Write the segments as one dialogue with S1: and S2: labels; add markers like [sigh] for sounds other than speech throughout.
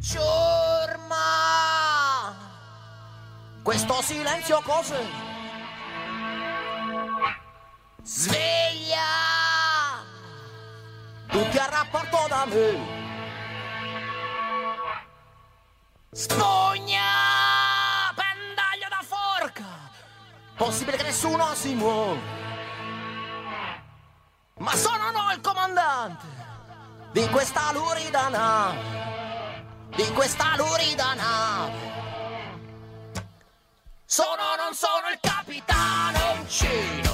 S1: Ciurma! Questo silenzio cos'è? Sveglia! Tutti a rapporto da me! Spugna! Pendaglio da forca! Possibile che nessuno si muova! Ma sono no il comandante di questa lurida nave! Di questa lurida nave! Sono non sono il capitano uncino!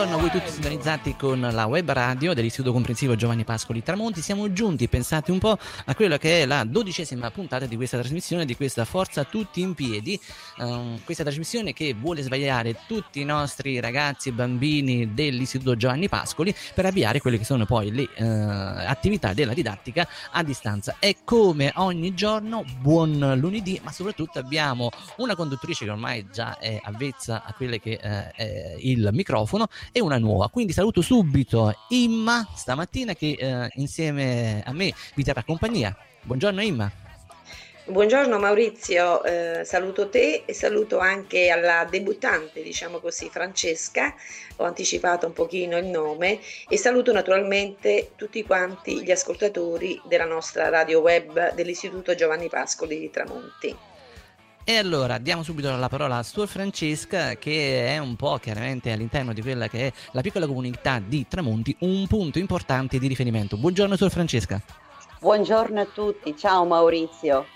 S2: Buongiorno a voi tutti sintonizzati con la web radio dell'Istituto Comprensivo Giovanni Pascoli Tramonti. Siamo giunti, pensate un po', a quella che è la dodicesima puntata di questa trasmissione, di questa Forza Tutti in Piedi. Ehm, questa trasmissione che vuole svegliare tutti i nostri ragazzi e bambini dell'Istituto Giovanni Pascoli per avviare quelle che sono poi le eh, attività della didattica a distanza. E come ogni giorno, buon lunedì, ma soprattutto abbiamo una conduttrice che ormai già è avvezza a quelle che eh, è il microfono e una nuova. Quindi saluto subito Imma stamattina che eh, insieme a me vi terrà compagnia. Buongiorno Imma.
S3: Buongiorno Maurizio, eh, saluto te e saluto anche alla debuttante, diciamo così, Francesca, ho anticipato un pochino il nome e saluto naturalmente tutti quanti gli ascoltatori della nostra radio web dell'Istituto Giovanni Pascoli di Tramonti.
S2: E allora diamo subito la parola a Suor Francesca che è un po' chiaramente all'interno di quella che è la piccola comunità di Tramonti un punto importante di riferimento. Buongiorno Suor Francesca.
S4: Buongiorno a tutti, ciao Maurizio.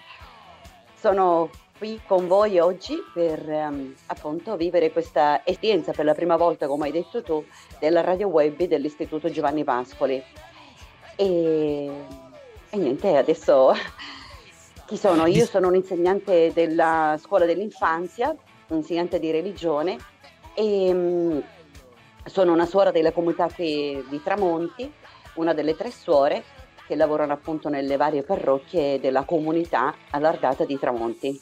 S4: Sono qui con voi oggi per ehm, appunto vivere questa esperienza per la prima volta, come hai detto tu, della radio web dell'Istituto Giovanni Pascoli. E, e niente, adesso chi sono? Io sono un insegnante della scuola dell'infanzia, un insegnante di religione e mm, sono una suora della comunità qui di Tramonti, una delle tre suore che lavorano appunto nelle varie parrocchie della comunità allargata di Tramonti.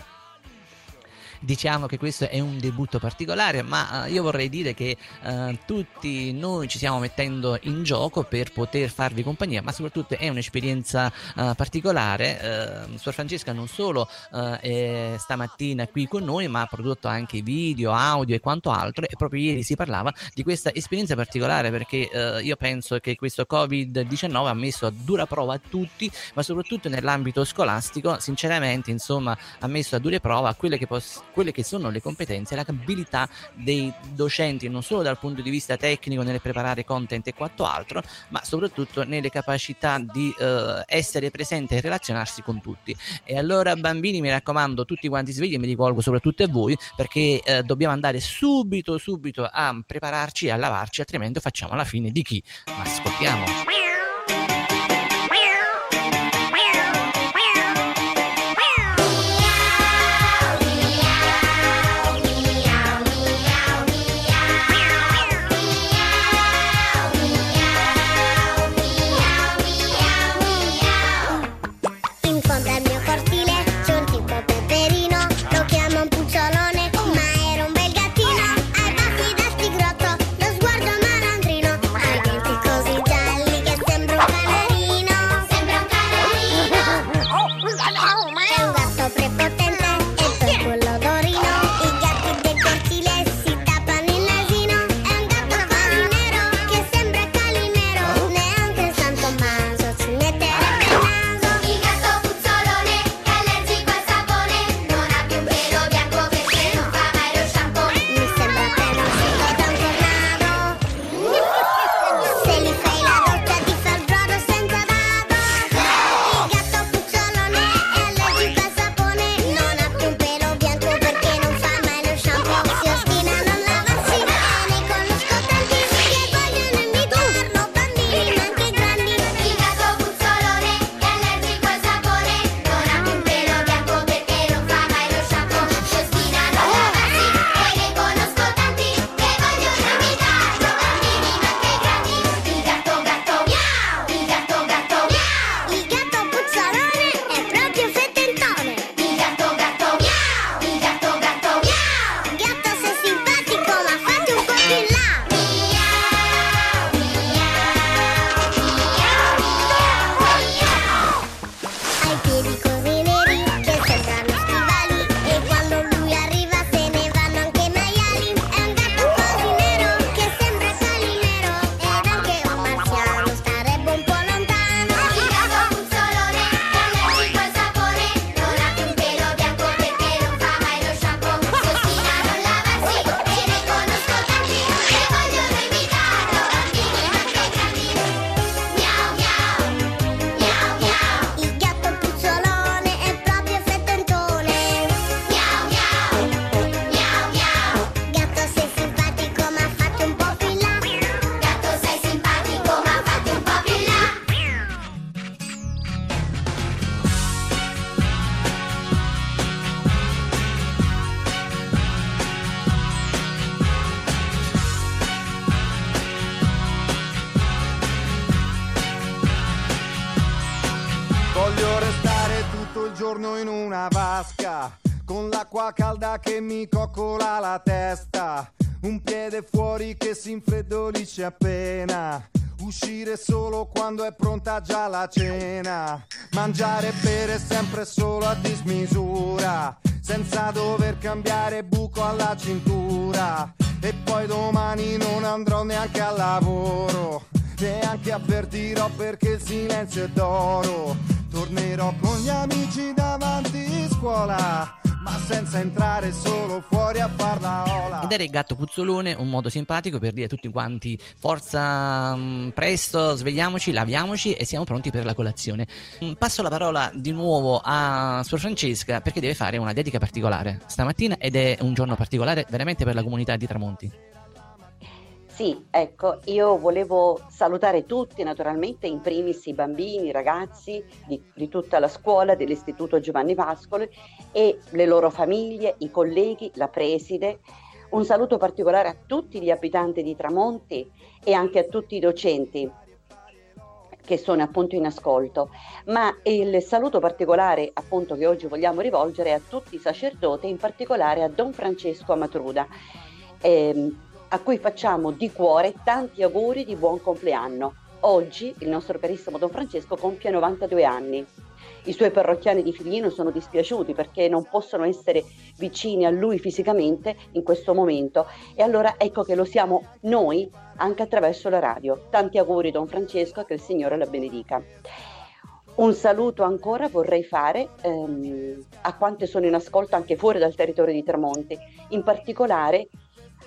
S2: Diciamo che questo è un debutto particolare, ma eh, io vorrei dire che eh, tutti noi ci stiamo mettendo in gioco per poter farvi compagnia, ma soprattutto è un'esperienza eh, particolare. Eh, Suor Francesca non solo eh, è stamattina qui con noi, ma ha prodotto anche video, audio e quanto altro. E proprio ieri si parlava di questa esperienza particolare perché eh, io penso che questo Covid-19 ha messo a dura prova a tutti, ma soprattutto nell'ambito scolastico, sinceramente, insomma, ha messo a dura prova quelle che possono quelle che sono le competenze e l'abilità dei docenti, non solo dal punto di vista tecnico nel preparare content e quanto altro, ma soprattutto nelle capacità di eh, essere presente e relazionarsi con tutti. E allora, bambini, mi raccomando, tutti quanti svegli, mi rivolgo soprattutto a voi, perché eh, dobbiamo andare subito, subito a prepararci e a lavarci, altrimenti facciamo la fine di chi? Ma ascoltiamo.
S5: È
S6: d'oro. Tornerò con gli amici davanti scuola ma senza entrare solo fuori a far la ola.
S2: Ed era il gatto puzzolone, un modo simpatico per dire a tutti quanti forza, mh, presto, svegliamoci, laviamoci e siamo pronti per la colazione. Mm, Passo la parola di nuovo a Suor Francesca perché deve fare una dedica particolare stamattina ed è un giorno particolare veramente per la comunità di Tramonti.
S4: Sì, ecco, io volevo salutare tutti, naturalmente, in primis i bambini, i ragazzi di, di tutta la scuola dell'Istituto Giovanni Pascoli e le loro famiglie, i colleghi, la preside. Un saluto particolare a tutti gli abitanti di Tramonti e anche a tutti i docenti che sono appunto in ascolto, ma il saluto particolare appunto che oggi vogliamo rivolgere a tutti i sacerdoti, in particolare a Don Francesco Amatruda. ehm, a cui facciamo di cuore tanti auguri di buon compleanno. Oggi il nostro carissimo Don Francesco compie 92 anni. I suoi parrocchiani di Figlino sono dispiaciuti perché non possono essere vicini a lui fisicamente in questo momento e allora ecco che lo siamo noi anche attraverso la radio. Tanti auguri Don Francesco e che il Signore la benedica. Un saluto ancora vorrei fare ehm, a quante sono in ascolto anche fuori dal territorio di Tramonti, in particolare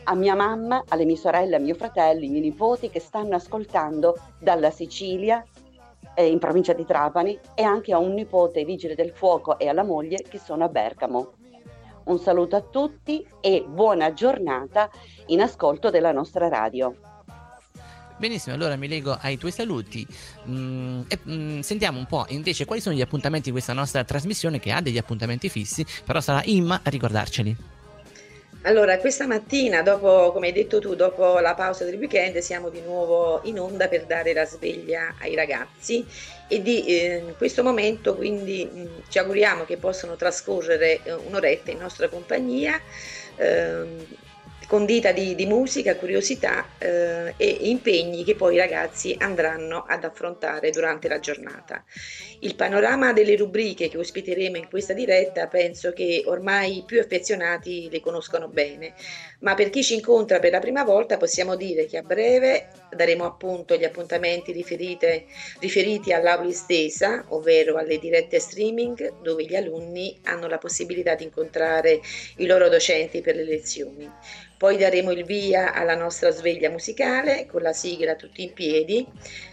S4: a mia mamma, alle mie sorelle, a mio fratello, ai miei nipoti che stanno ascoltando dalla Sicilia, eh, in provincia di Trapani, e anche a un nipote vigile del fuoco e alla moglie che sono a Bergamo. Un saluto a tutti e buona giornata in ascolto della nostra radio.
S2: Benissimo, allora mi lego ai tuoi saluti Mm, e mm, sentiamo un po' invece quali sono gli appuntamenti di questa nostra trasmissione che ha degli appuntamenti fissi, però sarà Imma a ricordarceli.
S3: Allora, questa mattina, dopo, come hai detto tu, dopo la pausa del weekend, siamo di nuovo in onda per dare la sveglia ai ragazzi e di eh, in questo momento quindi mh, ci auguriamo che possano trascorrere eh, un'oretta in nostra compagnia. ehm, condita di, di musica, curiosità eh, e impegni che poi i ragazzi andranno ad affrontare durante la giornata. Il panorama delle rubriche che ospiteremo in questa diretta penso che ormai i più affezionati le conoscono bene, ma per chi ci incontra per la prima volta possiamo dire che a breve daremo appunto gli appuntamenti riferite, riferiti all'aula estesa, ovvero alle dirette streaming dove gli alunni hanno la possibilità di incontrare i loro docenti per le lezioni. Poi daremo il via alla nostra sveglia musicale con la sigla tutti in piedi.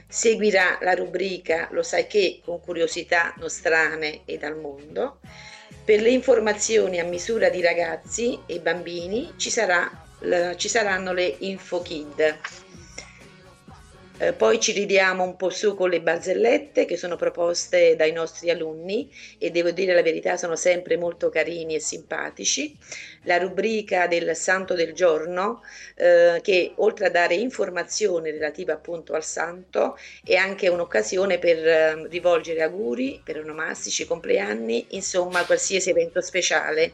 S3: Seguirà la rubrica Lo sai che con curiosità nostrane e dal mondo. Per le informazioni a misura di ragazzi e bambini ci, sarà, ci saranno le Info Kid. Eh, poi ci ridiamo un po' su con le barzellette che sono proposte dai nostri alunni e devo dire la verità sono sempre molto carini e simpatici. La rubrica del santo del giorno eh, che oltre a dare informazioni relative appunto al santo è anche un'occasione per eh, rivolgere auguri per onomastici, compleanni, insomma qualsiasi evento speciale.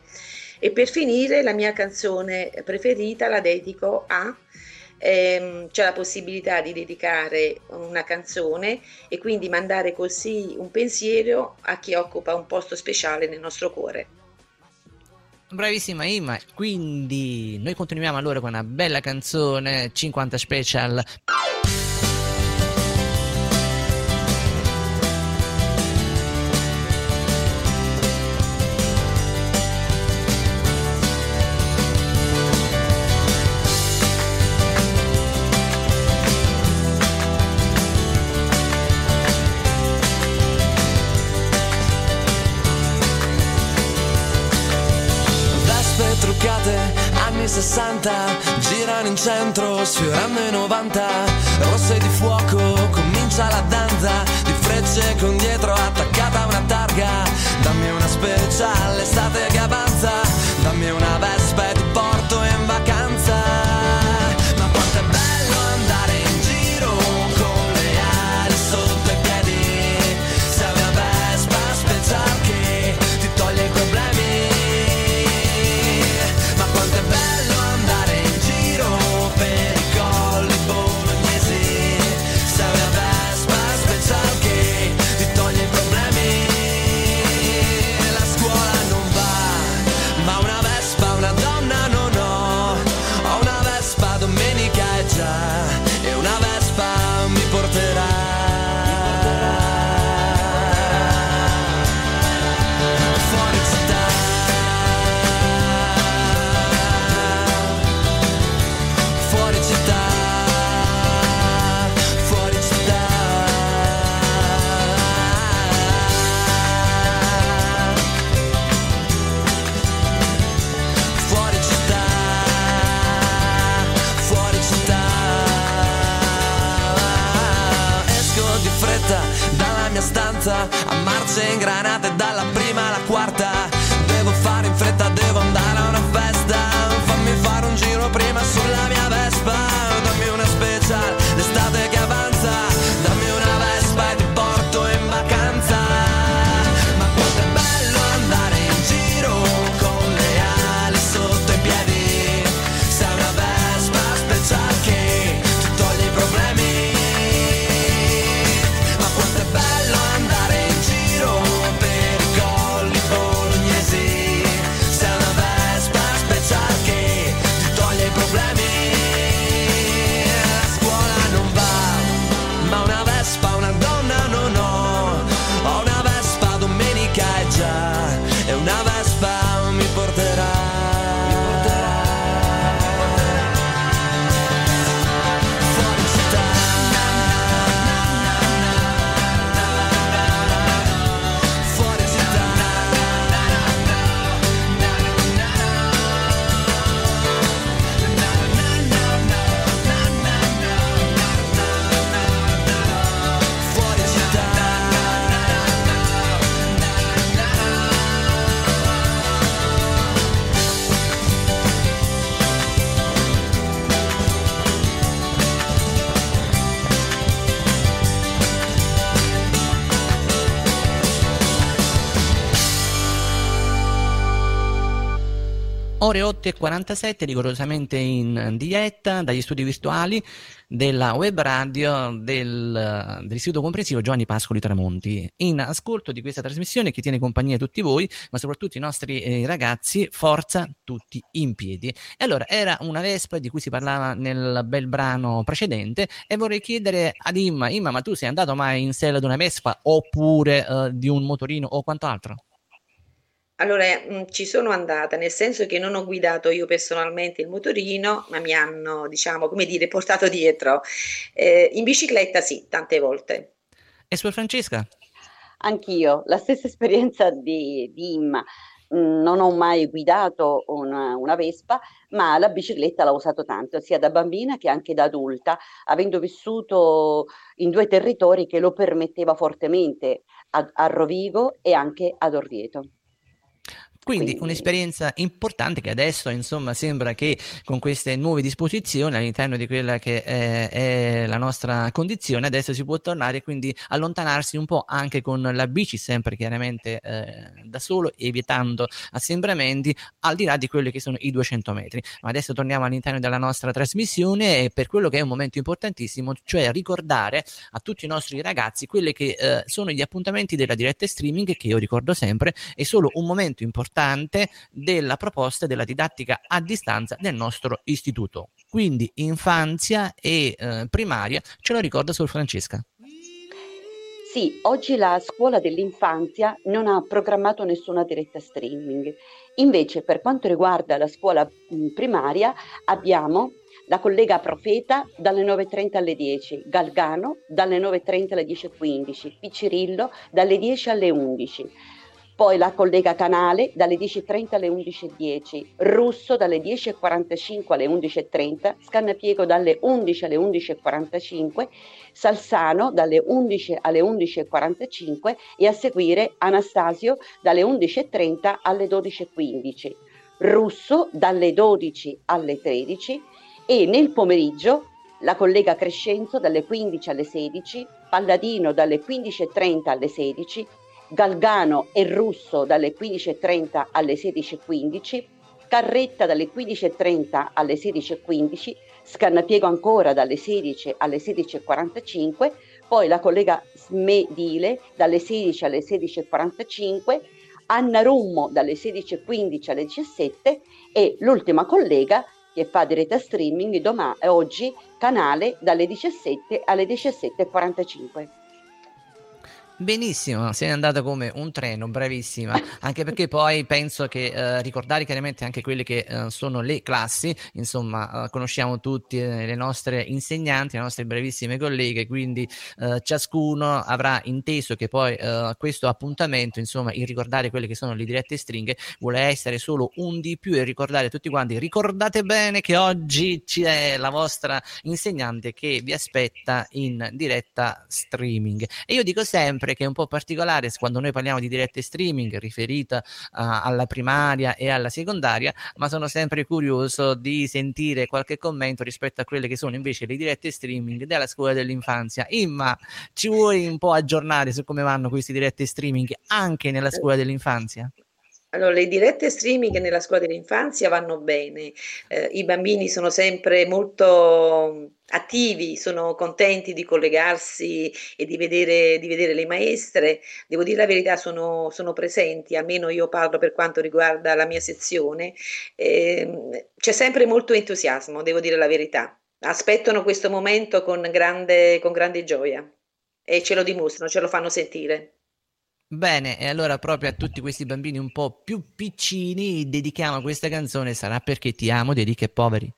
S3: E per finire la mia canzone preferita la dedico a ehm, c'è la possibilità di dedicare una canzone e quindi mandare così un pensiero a chi occupa un posto speciale nel nostro cuore.
S2: Bravissima Imma, quindi noi continuiamo allora con una bella canzone 50 special.
S7: 60 Girano in centro, sfiorando i 90 Rosse di fuoco, comincia la danza Di frecce con dietro attaccata una targa. Dammi una special, estate che avanza Dammi una vespa
S2: Ore 8 e 47, rigorosamente in diretta dagli studi virtuali della web radio del, dell'Istituto Comprensivo Giovanni Pascoli Tramonti. In ascolto di questa trasmissione che tiene compagnia a tutti voi, ma soprattutto i nostri eh, ragazzi, forza tutti in piedi. E allora, era una Vespa di cui si parlava nel bel brano precedente e vorrei chiedere ad Imma, Imma, ma tu sei andato mai in sella ad una Vespa oppure eh, di un motorino o quanto altro?
S3: Allora, mh, ci sono andata, nel senso che non ho guidato io personalmente il motorino, ma mi hanno, diciamo, come dire, portato dietro. Eh, in bicicletta sì, tante volte.
S2: E Suor Francesca?
S4: Anch'io, la stessa esperienza di, di Imma. Mm, Non ho mai guidato una, una Vespa, ma la bicicletta l'ho usato tanto, sia da bambina che anche da adulta, avendo vissuto in due territori che lo permetteva fortemente, a, a Rovigo e anche ad Orvieto.
S2: Quindi
S4: Quindi-
S2: un'esperienza importante che adesso insomma sembra che con queste nuove disposizioni all'interno di quella che è, è la nostra condizione adesso si può tornare quindi allontanarsi un po' anche con la bici sempre chiaramente eh, da solo evitando assembramenti al di là di quelli che sono i 200 metri. Ma adesso torniamo all'interno della nostra trasmissione e per quello che è un momento importantissimo cioè ricordare a tutti i nostri ragazzi quelli che eh, sono gli appuntamenti della diretta streaming che io ricordo sempre è solo un momento importante della proposta della didattica a distanza del nostro istituto. Quindi infanzia e eh, primaria ce lo ricorda Sor Francesca.
S4: Sì, oggi la scuola dell'infanzia non ha programmato nessuna diretta streaming. Invece, per quanto riguarda la scuola primaria, abbiamo la collega Profeta dalle 9.30 alle 10, Galgano dalle 9.30 alle 10.15, Piccirillo dalle 10 alle 11. Poi la collega Canale dalle 10.30 alle 11.10, Russo dalle 10.45 alle 11.30, Scannapiego dalle 11 alle 11.45, Salsano dalle 11 alle 11.45 e a seguire Anastasio dalle 11.30 alle 12.15, Russo dalle 12 alle 13 e nel pomeriggio la collega Crescenzo dalle 15 alle 16, Palladino dalle 15.30 alle 16, Galgano e Russo dalle 15.30 alle 16.15, Carretta dalle 15.30 alle 16.15, Scannapiego ancora dalle 16 alle 16.45, poi la collega Smedile dalle 16 alle 16.45, Anna Rummo dalle 16.15 alle 17 e l'ultima collega che fa diretta streaming domani, oggi canale dalle 17 alle 17.45.
S2: Benissimo, sei andata come un treno, bravissima, anche perché poi penso che eh, ricordare chiaramente anche quelle che eh, sono le classi, insomma, eh, conosciamo tutti eh, le nostre insegnanti, le nostre bravissime colleghe, quindi eh, ciascuno avrà inteso che poi eh, questo appuntamento, insomma, il ricordare quelle che sono le dirette stringhe, vuole essere solo un di più e ricordare tutti quanti, ricordate bene che oggi c'è la vostra insegnante che vi aspetta in diretta streaming. E io dico sempre
S8: sempre che è un po' particolare quando noi parliamo di dirette streaming riferita uh, alla primaria e alla secondaria, ma sono sempre curioso di sentire qualche commento rispetto a quelle che sono invece le dirette streaming della scuola dell'infanzia. Imma, ci vuoi un po' aggiornare su come vanno queste dirette streaming anche nella eh. scuola dell'infanzia?
S3: Allora, le dirette streaming nella scuola dell'infanzia vanno bene, eh, i bambini sono sempre molto mm, attivi, sono contenti di collegarsi e di vedere, di vedere le maestre, devo dire la verità sono, sono, presenti, almeno io parlo per quanto riguarda la mia sezione, eh, c'è sempre molto entusiasmo, devo dire la verità, aspettano questo momento con grande, con grande gioia e ce lo dimostrano, ce lo fanno sentire.
S8: Bene, e allora proprio a tutti questi bambini un po' più piccini dedichiamo questa canzone Sarà perché ti amo, dedichi ai poveri.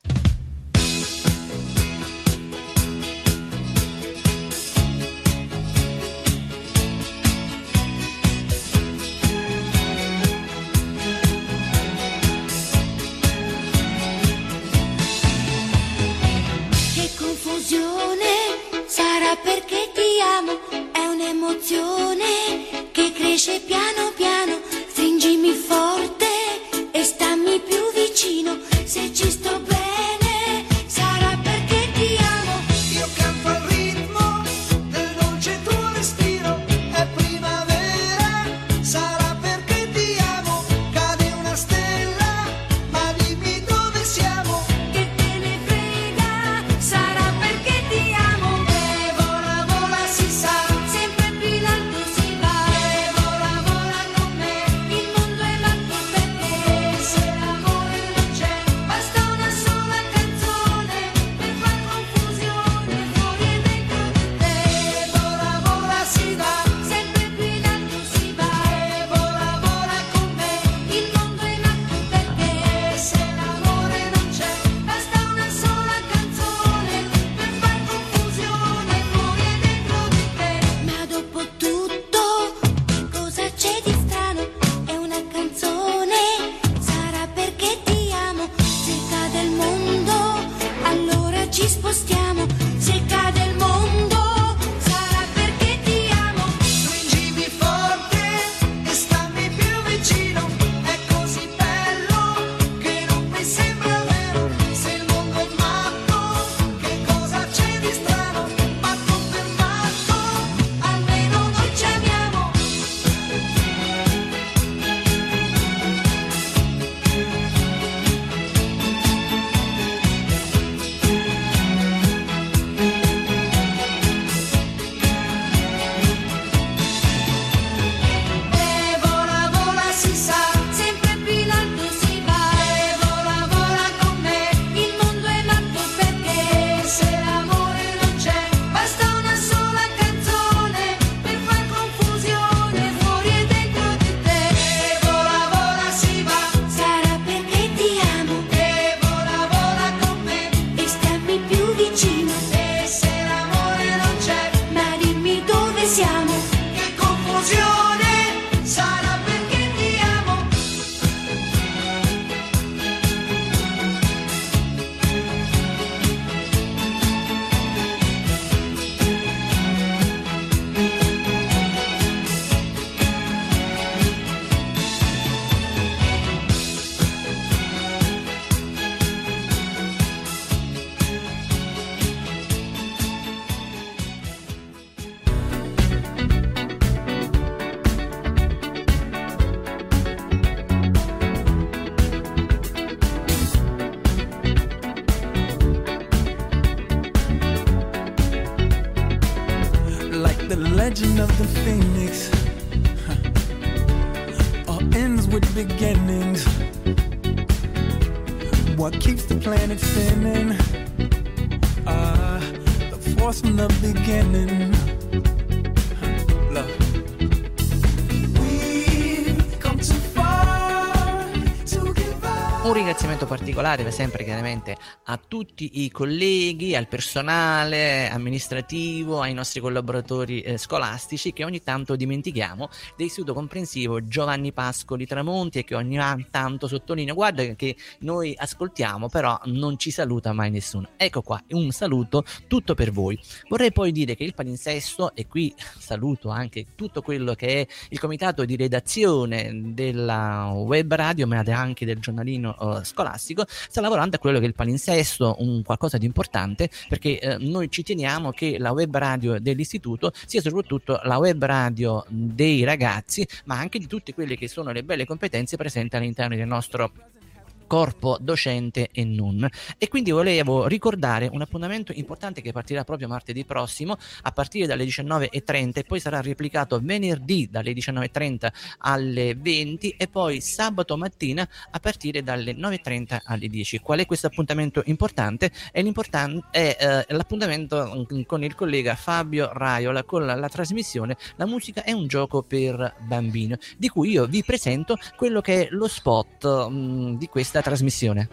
S2: Particolare per sempre chiaramente a tutti i colleghi, al personale amministrativo, ai nostri collaboratori eh, scolastici che ogni tanto dimentichiamo dell'Istituto Comprensivo Giovanni Pascoli Tramonti e che ogni tanto sottolineo guarda che noi ascoltiamo però non ci saluta mai nessuno. Ecco qua, un saluto tutto per voi. Vorrei poi dire che il palinsesto e qui saluto anche tutto quello che è il comitato di redazione della web radio ma anche del giornalino eh, scolastico sta lavorando a quello che è il palinsesto, un qualcosa di importante perché eh, noi ci teniamo che la web radio dell'istituto sia soprattutto la web radio dei ragazzi ma anche di tutte quelle che sono le belle competenze presenti all'interno del nostro corpo docente e non. E quindi volevo ricordare un appuntamento importante che partirà proprio martedì prossimo a partire dalle 19.30 e poi sarà replicato venerdì dalle 19.30 alle 20 e poi sabato mattina a partire dalle 9.30 alle 10. Qual è questo appuntamento importante? È, l'importan- è eh, l'appuntamento con il collega Fabio Raiola con la, la trasmissione La musica è un gioco per bambini, di cui io vi presento quello che è lo spot mh, di questa trasmissione.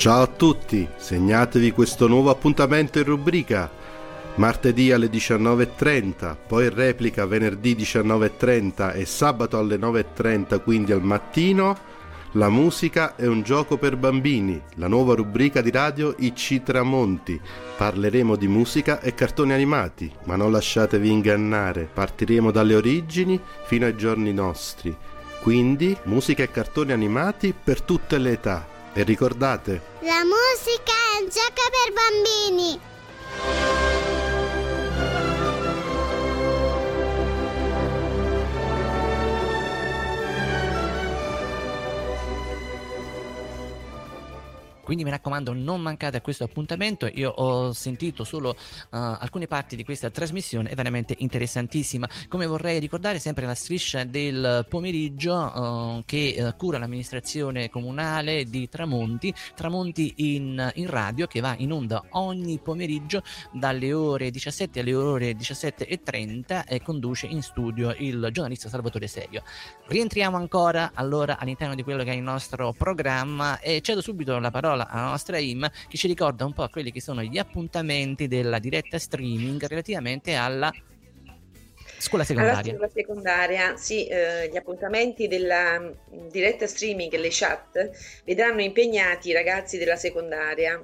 S9: Ciao a tutti, segnatevi questo nuovo appuntamento in rubrica. Martedì alle 19.30, poi replica venerdì 19.30 e sabato alle 9.30, quindi al mattino. La musica è un gioco per bambini, la nuova rubrica di radio IC Tramonti. Parleremo di musica e cartoni animati, ma non lasciatevi ingannare, partiremo dalle origini fino ai giorni nostri. Quindi musica e cartoni animati per tutte le età. E ricordate,
S5: La musica è un gioco per bambini.
S2: Quindi mi raccomando, non mancate a questo appuntamento. Io ho sentito solo uh, alcune parti di questa trasmissione, è veramente interessantissima. Come vorrei ricordare, sempre la striscia del pomeriggio uh, che uh, cura l'amministrazione comunale di Tramonti, Tramonti in, in radio, che va in onda ogni pomeriggio dalle ore 17 alle ore 17.30 e conduce in studio il giornalista Salvatore Serio. Rientriamo ancora allora all'interno di quello che è il nostro programma e cedo subito la parola alla nostra IM che ci ricorda un po' quelli che sono gli appuntamenti della diretta streaming relativamente alla scuola
S3: Alla
S2: secondaria.
S3: scuola secondaria, sì, eh, gli appuntamenti della mh, diretta streaming e le chat vedranno impegnati i ragazzi della secondaria.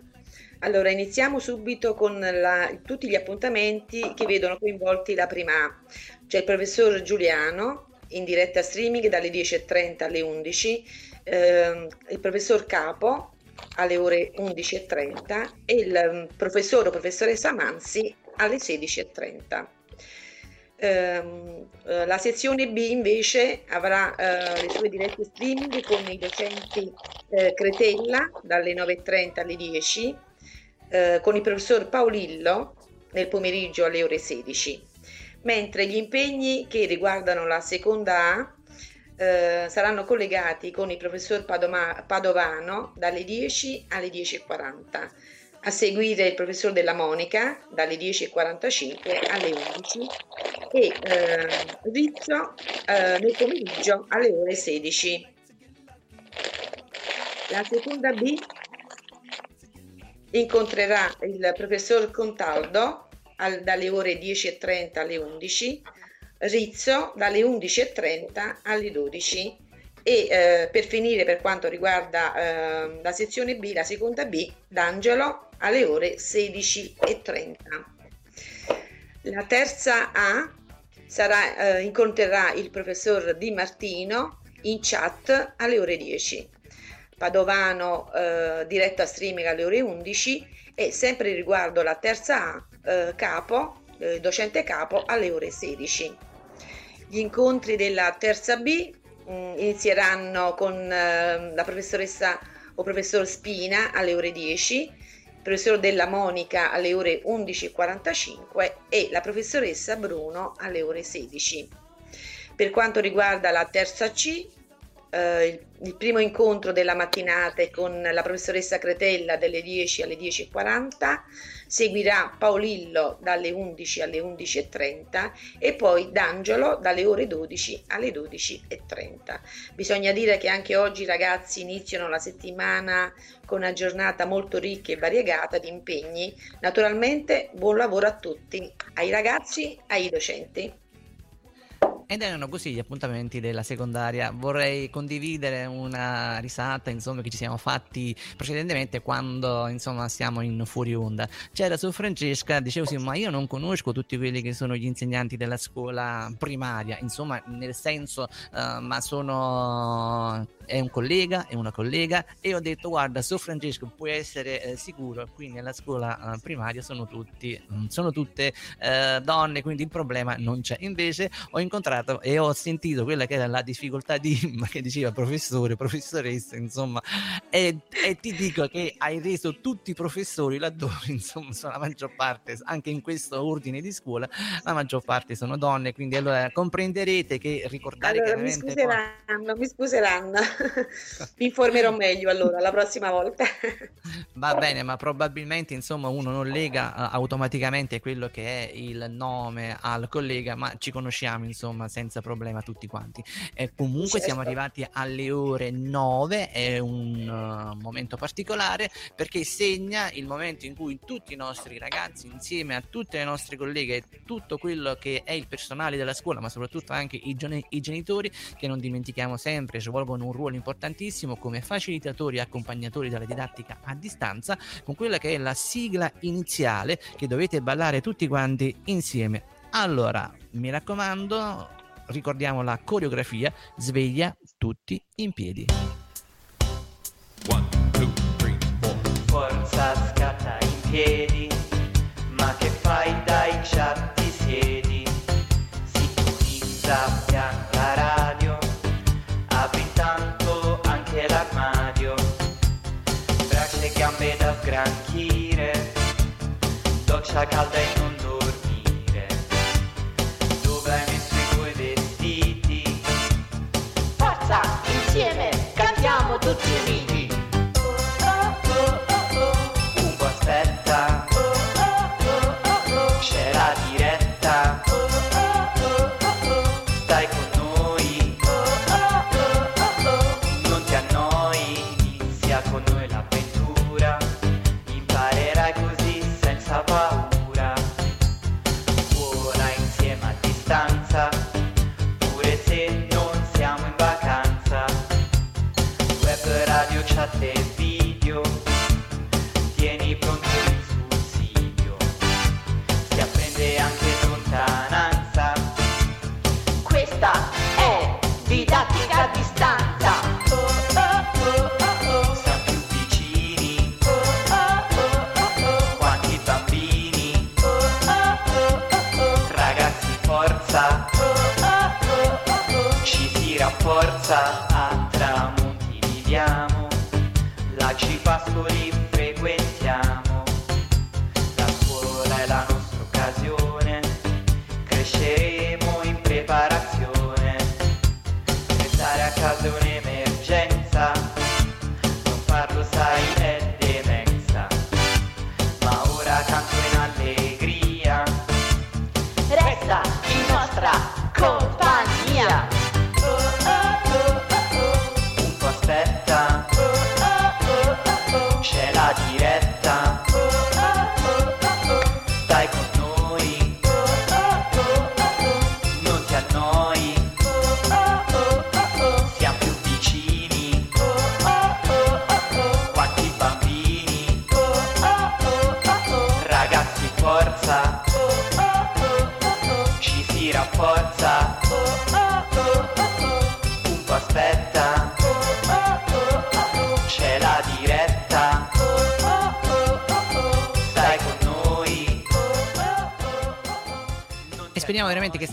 S3: Allora, iniziamo subito con la- tutti gli appuntamenti che vedono coinvolti la prima A. C'è il professor Giuliano in diretta streaming dalle 10.30 alle 11, ehm, il professor Capo alle ore 11.30 e il mm, professore o professoressa Manzi alle 16.30. Ehm, eh, la sezione B invece avrà eh, le sue dirette streaming con i docenti eh, Cretella dalle 9.30 alle 10, eh, con il professor Paolillo nel pomeriggio alle ore 16, mentre gli impegni che riguardano la seconda A eh, saranno collegati con il professor Padoma- Padovano dalle 10 alle 10.40. A seguire il professor Della Monica dalle 10.45 alle 11 e eh, Rizzo eh, nel pomeriggio alle ore 16. La seconda B incontrerà il professor Contaldo al- dalle ore 10.30 alle 11, Rizzo dalle 11.30 alle 12 e eh, per finire per quanto riguarda eh, la sezione B, la seconda B, D'Angelo alle ore 16.30. La terza A sarà, eh, incontrerà il professor Di Martino in chat alle ore 10. Padovano eh, diretta streaming alle ore 11 e sempre riguardo la terza A, eh, capo, eh, docente capo alle ore 16. Gli incontri della terza B mh, inizieranno con eh, la professoressa o professor Spina alle ore 10, il professor Della Monica alle ore 11.45 e la professoressa Bruno alle ore 16. Per quanto riguarda la terza C, eh, il primo incontro della mattinata è con la professoressa Cretella dalle 10 alle 10.40, seguirà Paolillo dalle 11 alle 11.30 e poi D'Angelo dalle ore 12 alle 12.30. Bisogna dire che anche oggi i ragazzi iniziano la settimana con una giornata molto ricca e variegata di impegni. Naturalmente buon lavoro a tutti, ai ragazzi, ai docenti.
S2: Ed erano così gli appuntamenti della secondaria. Vorrei condividere una risata, insomma, che ci siamo fatti precedentemente quando, insomma, siamo in fuori onda. C'era su Francesca, dicevo sì, ma io non conosco tutti quelli che sono gli insegnanti della scuola primaria, insomma, nel senso, eh, ma sono è un collega, è una collega e ho detto guarda, su Francesco puoi essere eh, sicuro, qui nella scuola eh, primaria sono tutti mm, sono tutte eh, donne, quindi il problema non c'è. Invece ho incontrato e ho sentito quella che era la difficoltà di [laughs] Imma che diceva professore, professoressa, insomma, e, e ti dico che hai reso tutti i professori laddove, [laughs] insomma, sono la maggior parte, anche in questo ordine di scuola, la maggior parte sono donne, quindi allora comprenderete che ricordare
S3: Allora, mi
S2: chiaramente poi-
S3: scuseranno, mi scuseranno. [laughs] Mi informerò meglio allora la prossima volta. [laughs]
S2: Va bene, ma probabilmente insomma uno non lega eh, automaticamente quello che è il nome al collega, ma ci conosciamo insomma senza problema tutti quanti. E comunque siamo
S3: Certo.
S2: arrivati alle ore 9, è un eh, momento particolare perché segna il momento in cui tutti i nostri ragazzi insieme a tutte le nostre colleghe e tutto quello che è il personale della scuola, ma soprattutto anche i, i genitori che non dimentichiamo sempre svolgono un ruolo importantissimo come facilitatori e accompagnatori della didattica a distanza con quella che è la sigla iniziale che dovete ballare tutti quanti insieme. Allora, mi raccomando, ricordiamo la coreografia, sveglia tutti in piedi.
S10: Forza scatta in piedi, ma che fai dai chat
S2: alcalde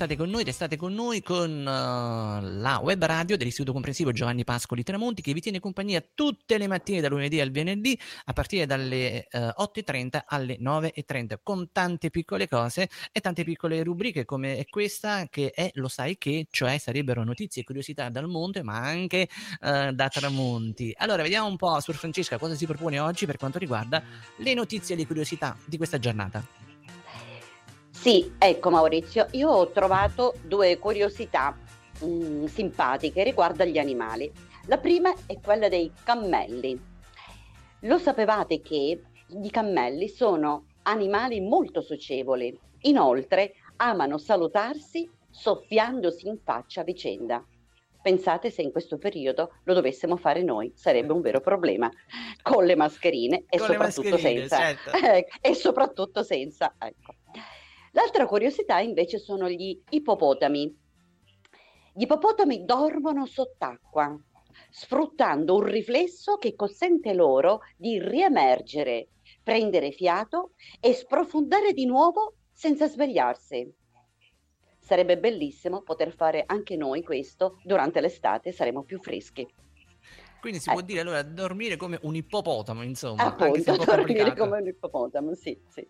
S2: state con noi, restate con noi con eh, la web radio dell'Istituto Comprensivo Giovanni Pascoli Tramonti che vi tiene compagnia tutte le mattine dal lunedì al venerdì a partire dalle eh, 8.30 alle 9.30 con tante piccole cose e tante piccole rubriche come questa che è Lo sai che, cioè sarebbero notizie e curiosità dal monte ma anche eh, da tramonti. Allora vediamo un po' Sur Francesca cosa si propone oggi per quanto riguarda le notizie e le curiosità di questa giornata.
S4: Sì, ecco Maurizio, io ho trovato due curiosità mm, simpatiche riguardo agli animali. La prima è quella dei cammelli. Lo sapevate che i cammelli sono animali molto socievoli, inoltre amano salutarsi soffiandosi in faccia a vicenda. Pensate se in questo periodo lo dovessimo fare noi, sarebbe un vero problema, con le mascherine e
S2: Con
S4: soprattutto
S2: mascherine,
S4: senza.
S2: certo. [laughs]
S4: E soprattutto senza. Ecco. L'altra curiosità invece sono gli ippopotami. Gli ippopotami dormono sott'acqua, sfruttando un riflesso che consente loro di riemergere, prendere fiato e sprofondare di nuovo senza svegliarsi. Sarebbe bellissimo poter fare anche noi questo durante l'estate, saremo più freschi.
S2: Quindi si può dire allora dormire come un ippopotamo, insomma,
S4: Appunto, [laughs] dormire
S2: complicato.
S4: come un ippopotamo, sì, sì.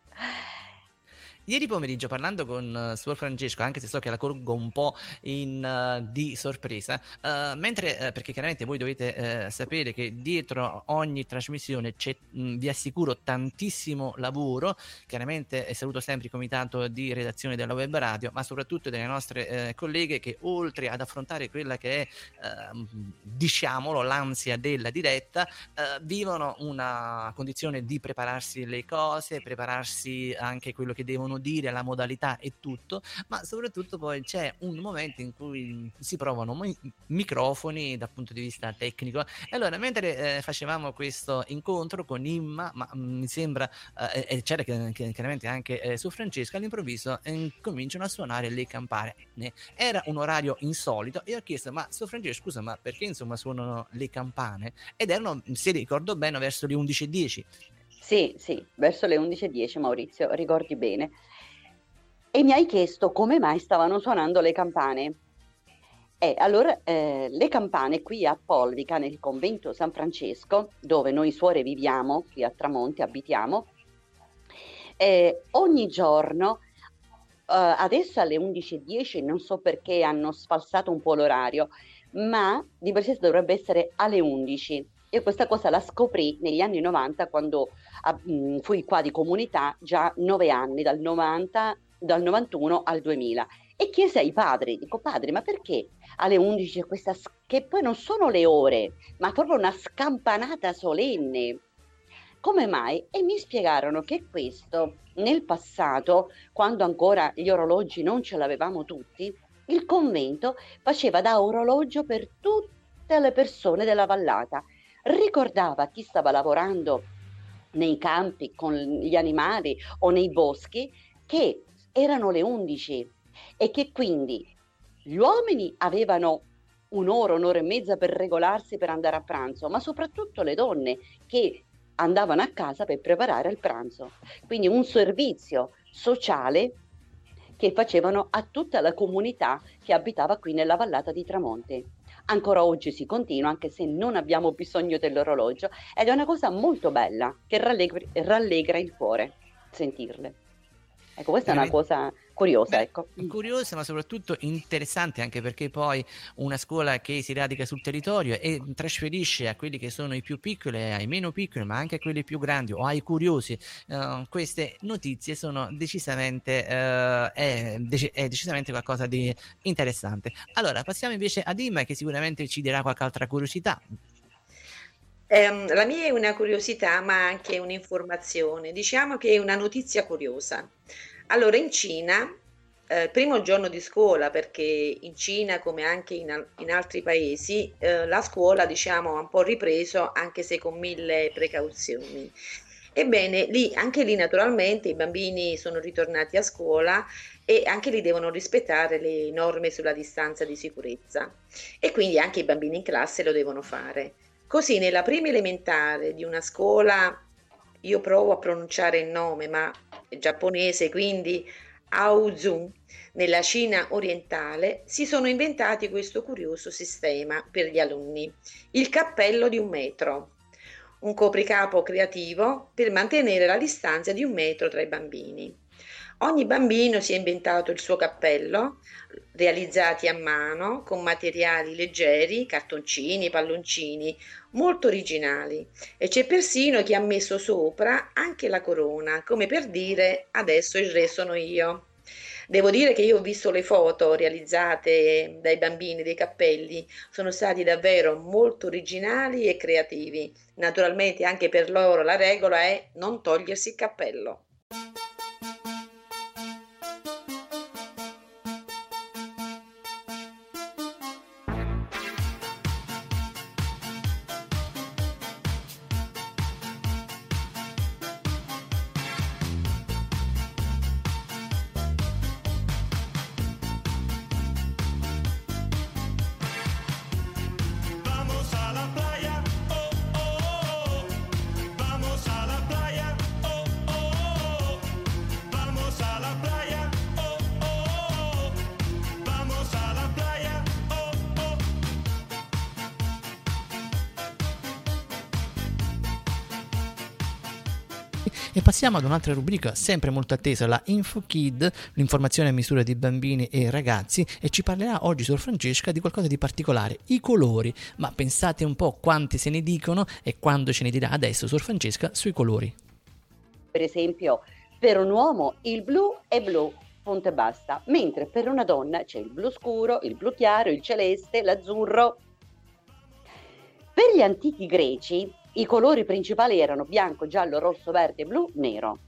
S2: Ieri pomeriggio parlando con uh, Suor Francesco, anche se so che la colgo un po' in, uh, di sorpresa, uh, mentre, uh, perché chiaramente voi dovete sapere che dietro ogni trasmissione c'è, mh, vi assicuro, tantissimo lavoro, chiaramente saluto sempre il comitato di redazione della web radio, ma soprattutto delle nostre colleghe che oltre ad affrontare quella che è, ehm, diciamolo, l'ansia della diretta, vivono una condizione di prepararsi le cose, prepararsi anche quello che devono dire, la modalità e tutto, ma soprattutto poi c'è un momento in cui si provano mi- microfoni dal punto di vista tecnico. E allora, mentre eh, facevamo questo incontro con Imma, ma mm, mi sembra, eh, e c'era chi- chi- chiaramente anche eh, su Francesca, all'improvviso eh, cominciano a suonare le campane. Era un orario insolito e ho chiesto, ma su Francesco, scusa, ma perché insomma suonano le campane? Ed erano, se ricordo bene, verso le 11.10.
S4: Sì, sì, verso le 11.10 Maurizio, ricordi bene. E mi hai chiesto come mai stavano suonando le campane. E allora eh, le campane qui a Polvica, nel convento San Francesco, dove noi suore viviamo, qui a Tramonti abitiamo, eh, ogni giorno, eh, adesso alle 11.10, non so perché hanno sfalsato un po' l'orario, ma di per sé dovrebbe essere alle 11. Io questa cosa la scoprì negli anni 90 quando ah, mh, fui qua di comunità già nove anni, dal 90, dal 91 al 2000. E chiesi ai padri, dico padri, ma perché alle 11 c'è questa, che poi non sono le ore, ma proprio una scampanata solenne. Come mai? E mi spiegarono che questo nel passato, quando ancora gli orologi non ce l'avevamo tutti, il convento faceva da orologio per tutte le persone della vallata. Ricordava chi stava lavorando nei campi con gli animali o nei boschi che erano le 11 e che quindi gli uomini avevano un'ora, un'ora e mezza per regolarsi per andare a pranzo, ma soprattutto le donne che andavano a casa per preparare il pranzo. Quindi un servizio sociale che facevano a tutta la comunità che abitava qui nella vallata di Tramonte. Ancora oggi si continua, anche se non abbiamo bisogno dell'orologio, ed è una cosa molto bella che rallegri- rallegra il cuore sentirle. Ecco, questa è una cosa curiosa, ecco.
S2: curiosa ma soprattutto interessante anche perché poi una scuola che si radica sul territorio e trasferisce a quelli che sono i più piccoli, ai meno piccoli ma anche a quelli più grandi o ai curiosi eh, queste notizie sono decisamente eh, è, deci- è decisamente qualcosa di interessante allora passiamo invece ad Imma che sicuramente ci dirà qualche altra curiosità
S3: Ehm, la mia è una curiosità, ma anche un'informazione. Diciamo che è una notizia curiosa. Allora, in Cina, eh, primo giorno di scuola, perché in Cina, come anche in, in altri paesi, eh, la scuola, diciamo, ha un po' ripreso, anche se con mille precauzioni. Ebbene, lì, anche lì naturalmente i bambini sono ritornati a scuola e anche lì devono rispettare le norme sulla distanza di sicurezza e quindi anche i bambini in classe lo devono fare. Così nella prima elementare di una scuola, io provo a pronunciare il nome, ma giapponese, quindi Aozun, nella Cina orientale, si sono inventati questo curioso sistema per gli alunni, il cappello di un metro, un copricapo creativo per mantenere la distanza di un metro tra i bambini. Ogni bambino si è inventato il suo cappello, realizzati a mano con materiali leggeri, cartoncini, palloncini, molto originali e c'è persino chi ha messo sopra anche la corona, come per dire adesso il re sono io. Devo dire che io ho visto le foto realizzate dai bambini dei cappelli, sono stati davvero molto originali e creativi. Naturalmente anche per loro la regola è non togliersi il cappello.
S2: Passiamo ad un'altra rubrica sempre molto attesa, la Info Kid, l'informazione a misura di bambini e ragazzi e ci parlerà oggi Sor Francesca di qualcosa di particolare, i colori. Ma pensate un po' quanti se ne dicono e quando ce ne dirà adesso Sor Francesca sui colori.
S4: Per esempio, per un uomo il blu è blu, punto e basta, mentre per una donna c'è il blu scuro, il blu chiaro, il celeste, l'azzurro. Per gli antichi greci i colori principali erano bianco, giallo, rosso, verde, blu, nero.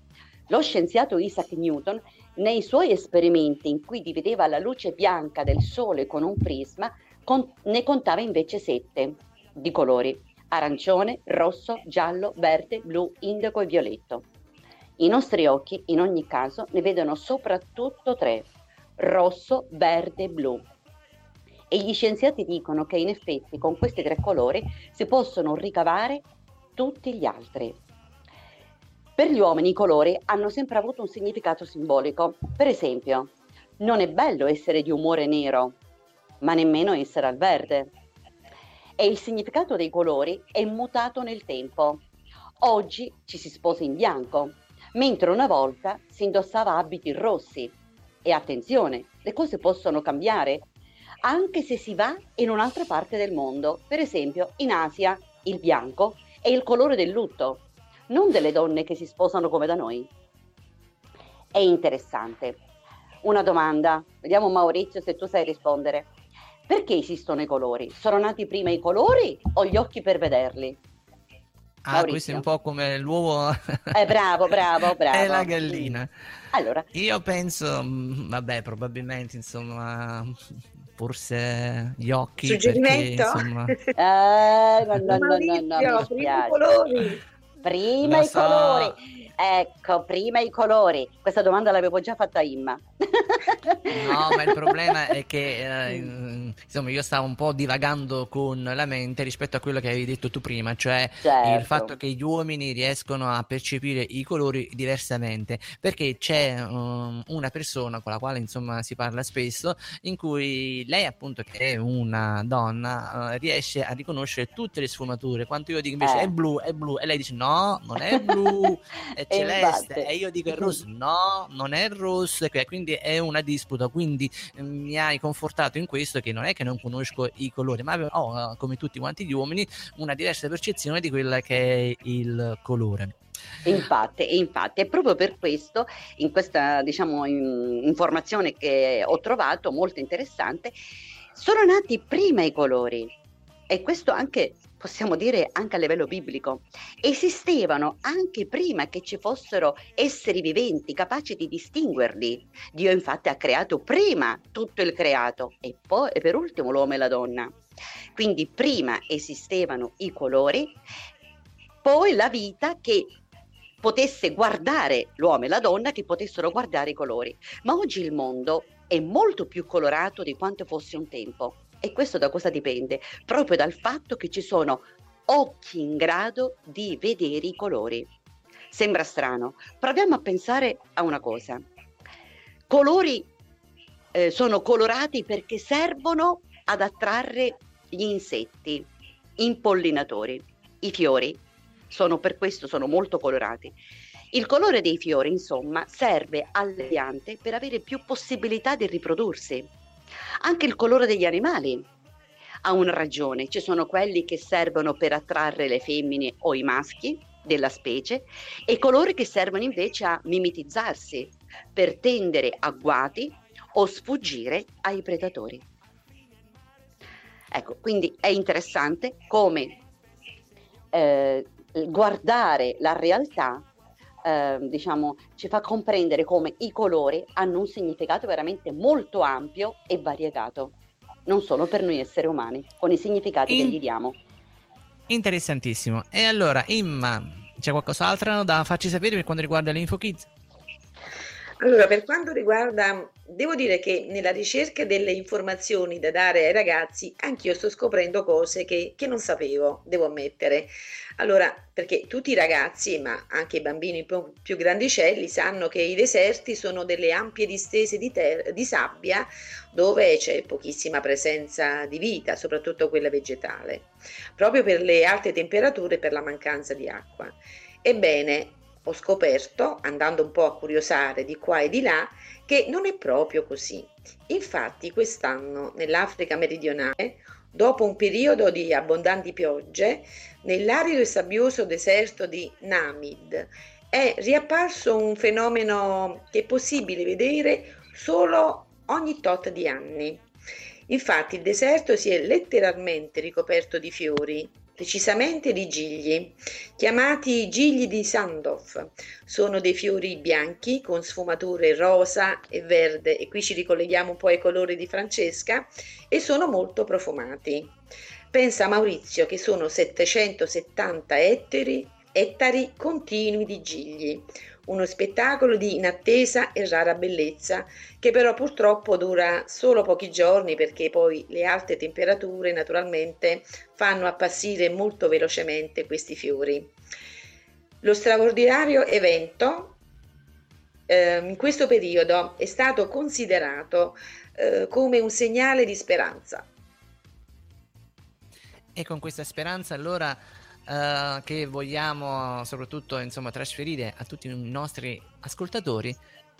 S4: Lo scienziato Isaac Newton, nei suoi esperimenti in cui divideva la luce bianca del Sole con un prisma, con- ne contava invece sette di colori: arancione, rosso, giallo, verde, blu, indigo e violetto. I nostri occhi, in ogni caso, ne vedono soprattutto tre: rosso, verde, blu. E gli scienziati dicono che in effetti con questi tre colori si possono ricavare tutti gli altri. Per gli uomini i colori hanno sempre avuto un significato simbolico. Per esempio, non è bello essere di umore nero, ma nemmeno essere al verde. E il significato dei colori è mutato nel tempo. Oggi ci si sposa in bianco, mentre una volta si indossava abiti rossi. E attenzione, le cose possono cambiare anche se si va in un'altra parte del mondo. Per esempio, in Asia il bianco è il colore del lutto, non delle donne che si sposano come da noi. È interessante. Una domanda, vediamo Maurizio se tu sai rispondere. Perché esistono i colori? Sono nati prima i colori o gli occhi per vederli?
S2: Ah,
S4: Maurizio.
S2: questo è un po' come l'uovo
S4: Eh, bravo, bravo, [laughs] bravo.
S2: e la gallina.
S4: Allora,
S2: Io penso, mm, vabbè, probabilmente, insomma, forse gli occhi, perché,
S3: Suggerimento?
S2: insomma, [laughs]
S4: eh, no, no, no, no, no,
S3: Maurizio,
S4: mi
S3: prima i colori.
S4: Prima
S2: Lo
S4: i
S2: so.
S4: colori. Ecco, prima i colori. Questa domanda l'avevo già fatta a Imma. [laughs]
S2: No, ma il problema è che eh, in- insomma io stavo un po' divagando con la mente rispetto a quello che avevi detto tu prima, cioè
S4: Certo.
S2: il fatto che gli uomini riescono a percepire i colori diversamente, perché c'è um, una persona con la quale insomma si parla spesso, in cui lei appunto che è una donna eh, riesce a riconoscere tutte le sfumature, quanto io dico invece
S4: Eh.
S2: è blu, è blu, e lei dice no, non è blu, [laughs] è
S4: E
S2: celeste,
S4: infatti.
S2: e io dico è rosso, [laughs] no, non è rosso, quindi è una disputa, quindi eh, mi hai confortato in questo che non è che non conosco i colori, ma ho, eh, come tutti quanti gli uomini, una diversa percezione di quella che è il colore.
S4: Infatti, e infatti, è proprio per questo, in questa diciamo, in- informazione che ho trovato, molto interessante, sono nati prima i colori. E questo anche, possiamo dire, anche a livello biblico. Esistevano anche prima che ci fossero esseri viventi capaci di distinguerli. Dio infatti ha creato prima tutto il creato e poi e per ultimo l'uomo e la donna. Quindi prima esistevano i colori, poi la vita che potesse guardare l'uomo e la donna, che potessero guardare i colori. Ma oggi il mondo è molto più colorato di quanto fosse un tempo. E questo da cosa dipende? Proprio dal fatto che ci sono occhi in grado di vedere i colori. Sembra strano. Proviamo a pensare a una cosa. colori eh, sono colorati perché servono ad attrarre gli insetti, impollinatori. I fiori sono per questo sono molto colorati. Il colore dei fiori, insomma, serve alle piante per avere più possibilità di riprodursi. Anche il colore degli animali ha una ragione. Ci sono quelli che servono per attrarre le femmine o i maschi della specie e colori che servono invece a mimetizzarsi per tendere agguati o sfuggire ai predatori. Ecco, quindi è interessante come eh, guardare la realtà, eh, diciamo, ci fa comprendere come i colori hanno un significato veramente molto ampio e variegato, non solo per noi esseri umani, con i significati
S2: In-
S4: che gli diamo.
S2: Interessantissimo. E allora, Imma, c'è qualcos'altro da farci sapere per quanto riguarda l'Info Kids?
S3: Allora, per quanto riguarda, devo dire che nella ricerca delle informazioni da dare ai ragazzi, anch'io sto scoprendo cose che, che non sapevo, devo ammettere. Allora, perché tutti i ragazzi, ma anche i bambini più, più grandicelli, sanno che i deserti sono delle ampie distese di, ter- di sabbia dove c'è pochissima presenza di vita, soprattutto quella vegetale, proprio per le alte temperature e per la mancanza di acqua. Ebbene, ho scoperto, andando un po' a curiosare di qua e di là, che non è proprio così. Infatti, quest'anno nell'Africa meridionale, dopo un periodo di abbondanti piogge, nell'arido e sabbioso deserto di Namid è riapparso un fenomeno che è possibile vedere solo ogni tot di anni. Infatti il deserto si è letteralmente ricoperto di fiori, precisamente di gigli, chiamati gigli di Sandoff. Sono dei fiori bianchi con sfumature rosa e verde e qui ci ricolleghiamo un po' ai colori di Francesca e sono molto profumati. Pensa Maurizio che sono 770 ettari, ettari continui di gigli, uno spettacolo di inattesa e rara bellezza che però purtroppo dura solo pochi giorni perché poi le alte temperature naturalmente fanno appassire molto velocemente questi fiori. Lo straordinario evento eh, in questo periodo è stato considerato eh, come un segnale di speranza.
S2: E con questa speranza allora eh, che vogliamo soprattutto insomma trasferire a tutti i nostri ascoltatori,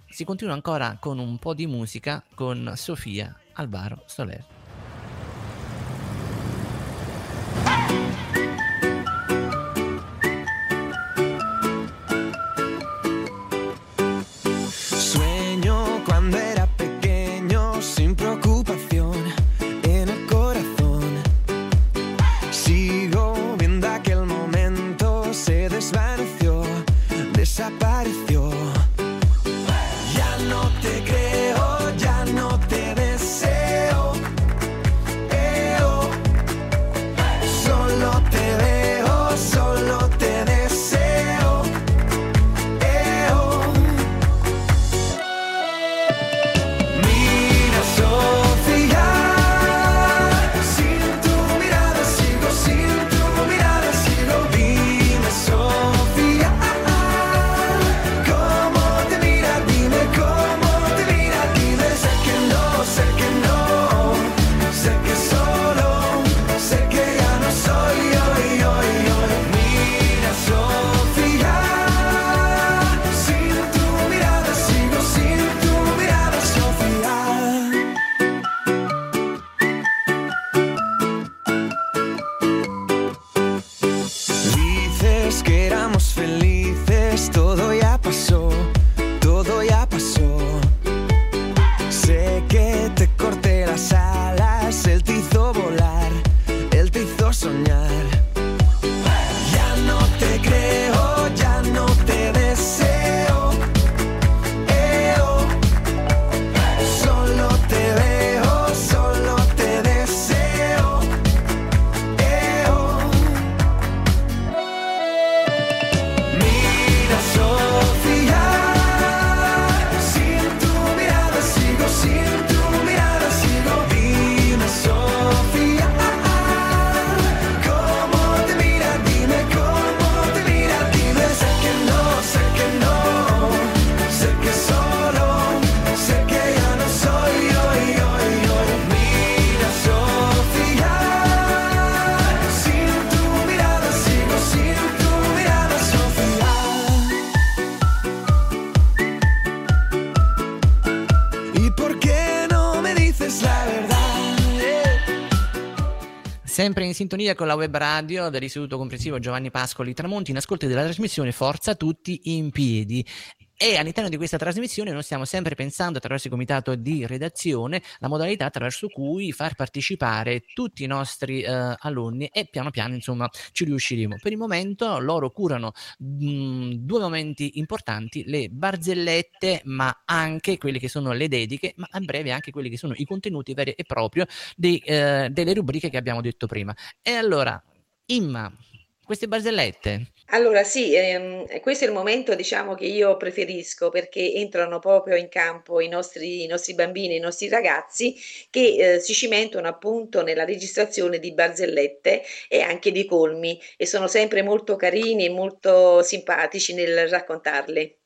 S2: si continua ancora con un po' di musica con Sofia Albaro Soler. Sempre in sintonia con la web radio dell'Istituto Comprensivo Giovanni Pascoli Tramonti, in ascolto della trasmissione Forza Tutti in Piedi. E all'interno di questa trasmissione noi stiamo sempre pensando attraverso il comitato di redazione la modalità attraverso cui far partecipare tutti i nostri eh, alunni e piano piano insomma ci riusciremo. Per il momento loro curano mh, due momenti importanti, le barzellette ma anche quelle che sono le dediche, ma a breve anche quelli che sono i contenuti veri e proprio dei, eh, delle rubriche che abbiamo detto prima. E allora, Imma, queste barzellette
S3: Allora sì, ehm, questo è il momento diciamo che io preferisco perché entrano proprio in campo i nostri, i nostri bambini, i nostri ragazzi che eh, si cimentano appunto nella registrazione di barzellette e anche di colmi e sono sempre molto carini e molto simpatici nel raccontarle.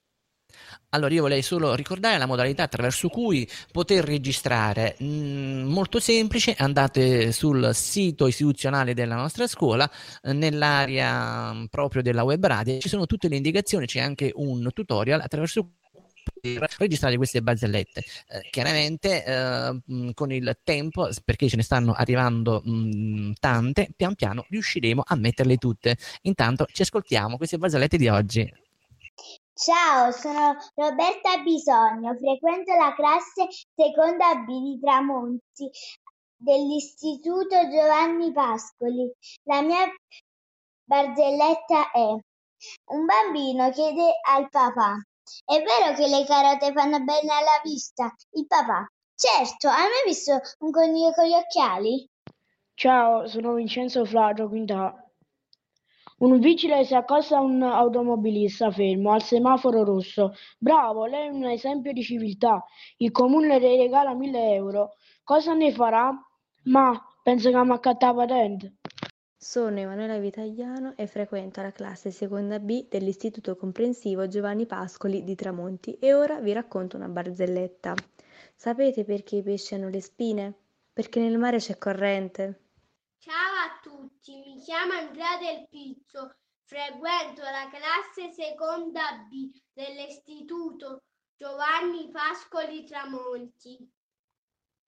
S2: Allora io volevo solo ricordare la modalità attraverso cui poter registrare, Mm, molto semplice, andate sul sito istituzionale della nostra scuola, eh, nell'area mm, proprio della web radio, ci sono tutte le indicazioni, c'è anche un tutorial attraverso cui registrare queste barzellette. Eh, chiaramente eh, mh, con il tempo, perché ce ne stanno arrivando mh, tante, pian piano riusciremo a metterle tutte. Intanto ci ascoltiamo queste barzellette di oggi.
S5: Ciao, sono Roberta Bisogno, frequento la classe seconda B di Tramonti dell'Istituto Giovanni Pascoli. La mia barzelletta è: un bambino chiede al papà: È vero che le carote fanno bene alla vista? Il papà: Certo, hai mai visto un coniglio con gli occhiali?
S11: Ciao, sono Vincenzo Flagio, quinta. Un vigile si accosta a un automobilista fermo al semaforo rosso. Bravo, lei è un esempio di civiltà. Il comune le regala 1000 euro. Cosa ne farà? Ma penso che mi accatta patente.
S12: Sono Emanuela Vitagliano e frequento la classe seconda B dell'Istituto Comprensivo Giovanni Pascoli di Tramonti e ora vi racconto una barzelletta. Sapete perché i pesci hanno le spine? Perché nel mare c'è corrente.
S13: Ciao a tutti, mi chiamo Andrea Del Pizzo, frequento la classe seconda B dell'Istituto Giovanni Pascoli Tramonti.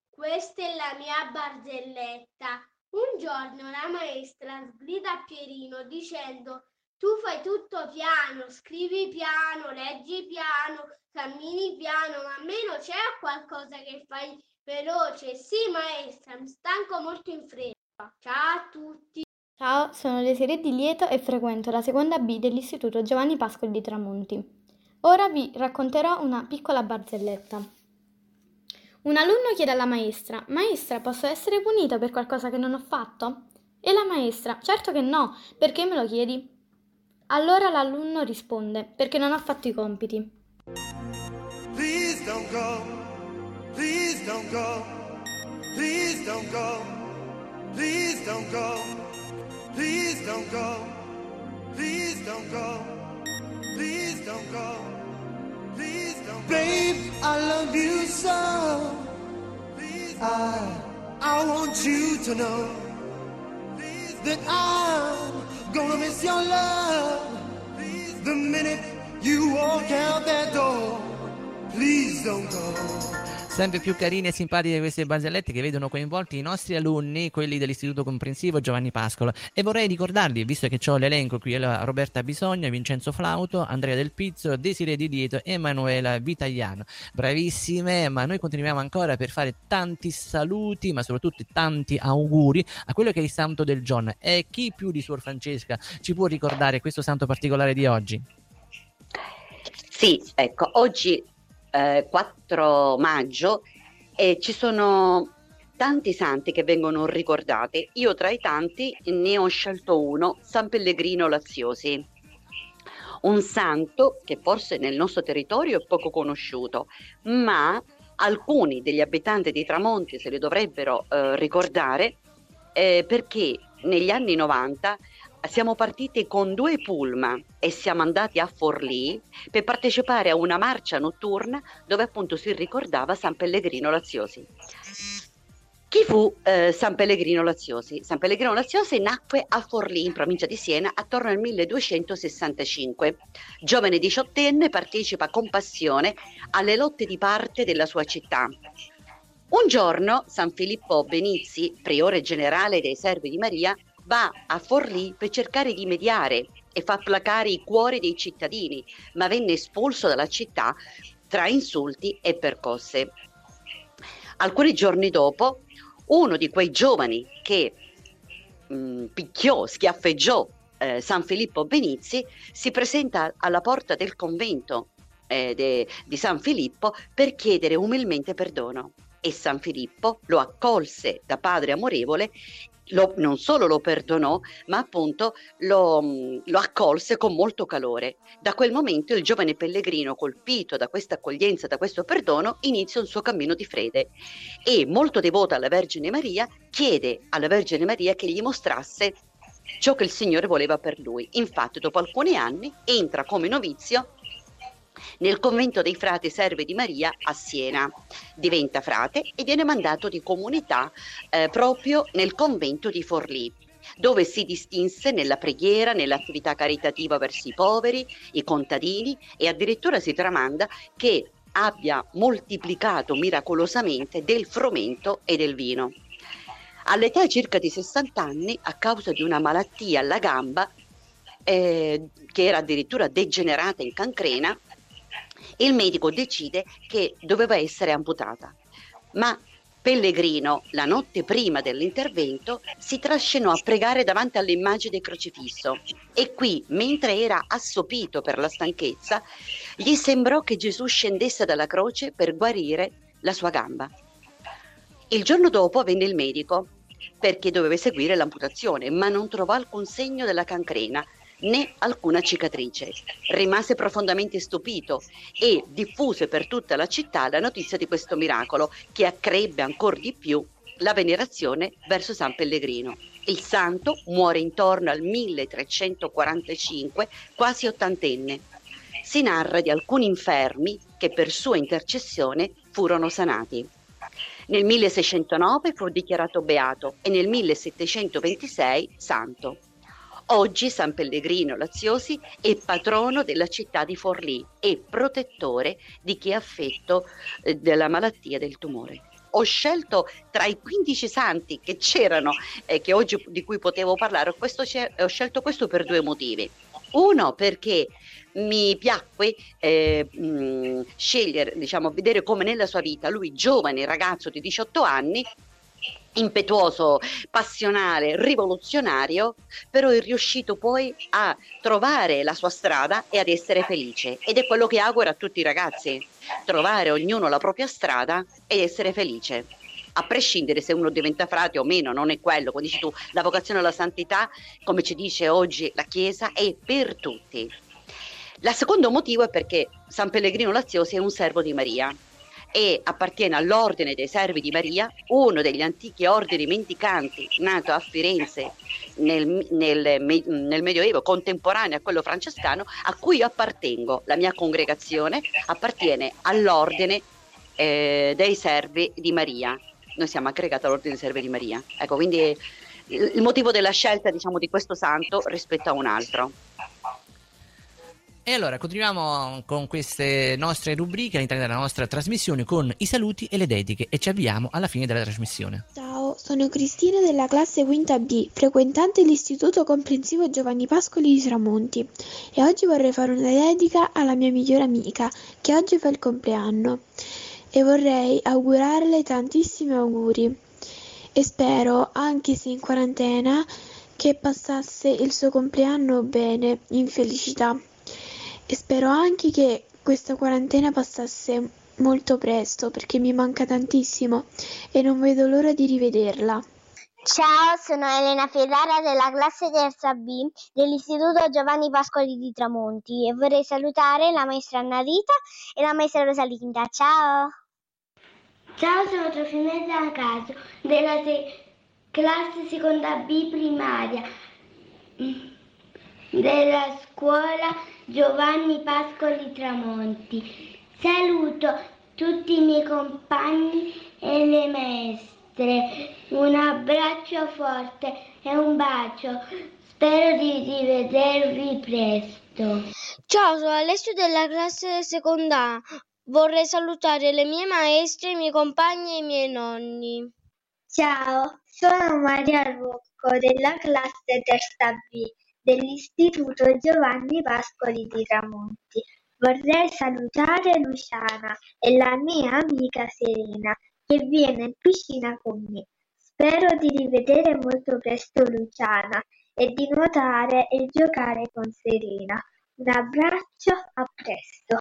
S13: Questa è la mia barzelletta. Un giorno la maestra sgrida Pierino dicendo tu fai tutto piano, scrivi piano, leggi piano, cammini piano, ma almeno c'è qualcosa che fai veloce. Sì, maestra, mi stanco molto in fretta. Ciao a tutti.
S14: Ciao, sono Desiree Di Lieto e frequento la seconda B dell'Istituto Giovanni Pascoli di Tramonti. Ora vi racconterò una piccola barzelletta. Un alunno chiede alla maestra: Maestra, posso essere punito per qualcosa che non ho fatto? E la maestra: Certo che no, perché me lo chiedi? Allora l'alunno risponde: Perché non ho fatto i compiti.
S15: Please don't go. Please don't go. Please don't go. Please don't go. Please don't go. Please don't go. Please don't go. Please don't go. Babe, I love you so. I, I want you to know that I'm gonna miss your love the minute you walk out that door. Please don't go.
S2: Sempre più carine e simpatiche queste barzellette che vedono coinvolti i nostri alunni, quelli dell'Istituto Comprensivo Giovanni Pascolo. E vorrei ricordarvi, visto che ho l'elenco qui, Roberta Bisogno, Vincenzo Flauto, Andrea Del Pizzo, Desiree Di Lieto e Emanuela Vitagliano. Bravissime, ma noi continuiamo ancora per fare tanti saluti, ma soprattutto tanti auguri a quello che è il santo del giorno. E chi più di Suor Francesca ci può ricordare questo santo particolare di oggi?
S4: Sì, ecco, oggi eh, 4 maggio e ci sono tanti santi che vengono ricordati. Io tra i tanti ne ho scelto uno, San Pellegrino Laziosi. Un santo che forse nel nostro territorio è poco conosciuto, ma alcuni degli abitanti di Tramonti se li dovrebbero eh, ricordare eh, perché negli anni 90 siamo partiti con due pullman e siamo andati a Forlì per partecipare a una marcia notturna dove appunto si ricordava San Pellegrino Laziosi. Chi fu eh, San Pellegrino Laziosi? San Pellegrino Laziosi nacque a Forlì, in provincia di Siena, attorno al 1265. Giovane diciottenne, partecipa con passione alle lotte di parte della sua città. Un giorno San Filippo Benizzi, priore generale dei servi di Maria, va a Forlì per cercare di mediare e fa placare i cuori dei cittadini, ma venne espulso dalla città tra insulti e percosse. Alcuni giorni dopo, uno di quei giovani che mh, picchiò, schiaffeggiò eh, San Filippo Benizzi, si presenta alla porta del convento eh, de- di San Filippo per chiedere umilmente perdono. E San Filippo lo accolse da padre amorevole, lo- non solo lo perdonò, ma appunto lo, mh, lo accolse con molto calore. Da quel momento il giovane pellegrino, colpito da questa accoglienza, da questo perdono, inizia un suo cammino di fede e, molto devoto alla Vergine Maria, chiede alla Vergine Maria che gli mostrasse ciò che il Signore voleva per lui. Infatti, dopo alcuni anni, entra come novizio nel convento dei frati servi di Maria a Siena. Diventa frate e viene mandato di comunità eh, proprio nel convento di Forlì dove si distinse nella preghiera, nell'attività caritativa verso i poveri, i contadini e addirittura si tramanda che abbia moltiplicato miracolosamente del frumento e del vino. All'età circa di 60 anni, a causa di una malattia alla gamba, eh, che era addirittura degenerata in cancrena, il medico decide che doveva essere amputata. Ma Pellegrino, la notte prima dell'intervento, si trascinò a pregare davanti all'immagine del crocifisso e qui, mentre era assopito per la stanchezza, gli sembrò che Gesù scendesse dalla croce per guarire la sua gamba. Il giorno dopo venne il medico perché doveva eseguire l'amputazione, ma non trovò alcun segno della cancrena né alcuna cicatrice. Rimase profondamente stupito e diffuse per tutta la città la notizia di questo miracolo che accrebbe ancora di più la venerazione verso San Pellegrino. Il santo muore intorno al 1345, quasi ottantenne. Si narra di alcuni infermi che per sua intercessione furono sanati. Nel 1609 fu dichiarato beato e nel 1726 santo. Oggi San Pellegrino Laziosi è patrono della città di Forlì e protettore di chi è affetto eh, della malattia del tumore. Ho scelto tra i 15 santi che c'erano e oggi di cui potevo parlare, questo ho scelto questo per due motivi. Uno perché mi piacque eh, mh, scegliere, diciamo, vedere come nella sua vita lui, giovane ragazzo di 18 anni, impetuoso, passionale, rivoluzionario, però è riuscito poi a trovare la sua strada e ad essere felice. Ed è quello che auguro a tutti i ragazzi, trovare ognuno la propria strada ed essere felice. A prescindere se uno diventa frate o meno, non è quello, come dici tu, la vocazione alla santità, come ci dice oggi la Chiesa, è per tutti. Il secondo motivo è perché San Pellegrino Laziosi è un servo di Maria e appartiene all'ordine dei servi di Maria, uno degli antichi ordini mendicanti nato a Firenze nel, nel nel Medioevo, contemporaneo a quello francescano, a cui io appartengo. La mia congregazione appartiene all'ordine eh, dei servi di Maria. Noi siamo aggregati all'ordine dei servi di Maria. Ecco, quindi il motivo della scelta diciamo, di questo santo rispetto a un altro.
S2: E allora continuiamo con queste nostre rubriche all'interno della nostra trasmissione con i saluti e le dediche e ci avviamo alla fine della trasmissione.
S16: Ciao, sono Cristina della classe quinta B, frequentante l'istituto comprensivo Giovanni Pascoli di Tramonti e oggi vorrei fare una dedica alla mia migliore amica che oggi fa il compleanno e vorrei augurarle tantissimi auguri e spero, anche se in quarantena, che passasse il suo compleanno bene, in felicità e spero anche che questa quarantena passasse molto presto perché mi manca tantissimo e non vedo l'ora di rivederla.
S17: Ciao, sono Elena Ferrara della classe terza B dell'Istituto Giovanni Pascoli di Tramonti e vorrei salutare la maestra Anna Rita e la maestra Rosalinda. Ciao!
S13: Ciao, sono Trofinetta Caso della se- classe seconda B primaria mm, della scuola Giovanni Pascoli Tramonti. Saluto tutti i miei compagni e le maestre. Un abbraccio forte e un bacio. Spero di rivedervi presto.
S17: Ciao, sono Alessio della classe seconda.
S13: Vorrei salutare le mie maestre, i miei compagni e i miei nonni.
S18: Ciao, sono Maria Rocco della classe terza B dell'Istituto Giovanni Pascoli di Tramonti. Vorrei salutare Luciana e la mia amica Serena che viene in piscina con me. Spero di rivedere molto presto Luciana e di nuotare e giocare con Serena. Un abbraccio, a presto.